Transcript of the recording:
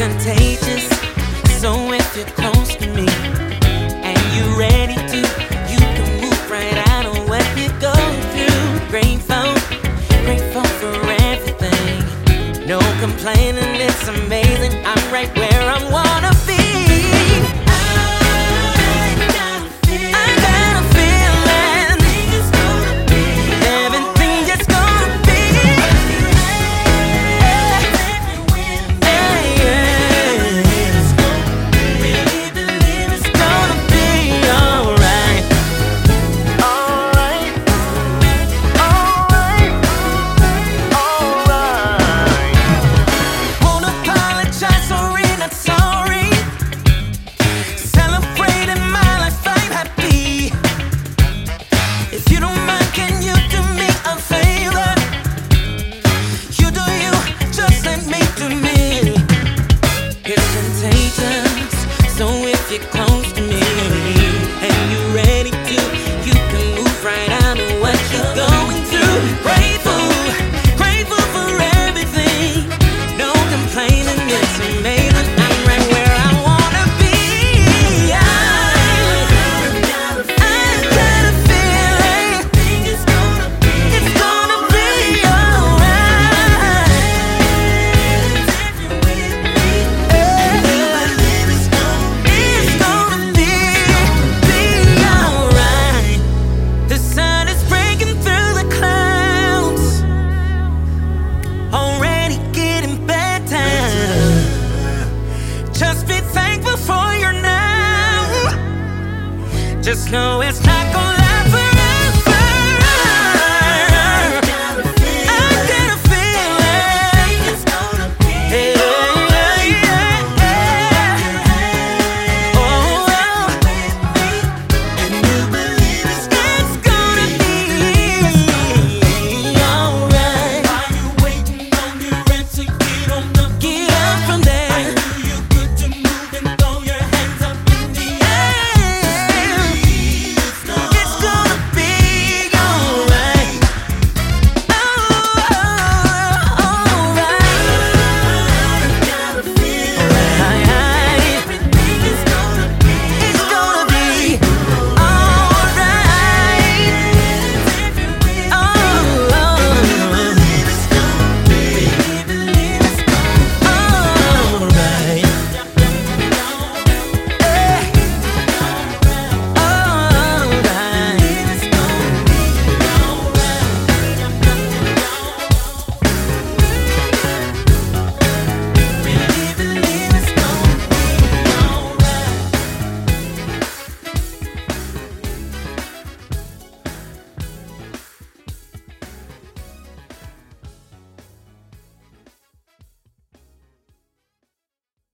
contagious. So if you're close to me and you're ready to, you can move right out of what you go through. Grateful, grateful for everything. No complaining, it's amazing. I'm right where I wanna be. close snow is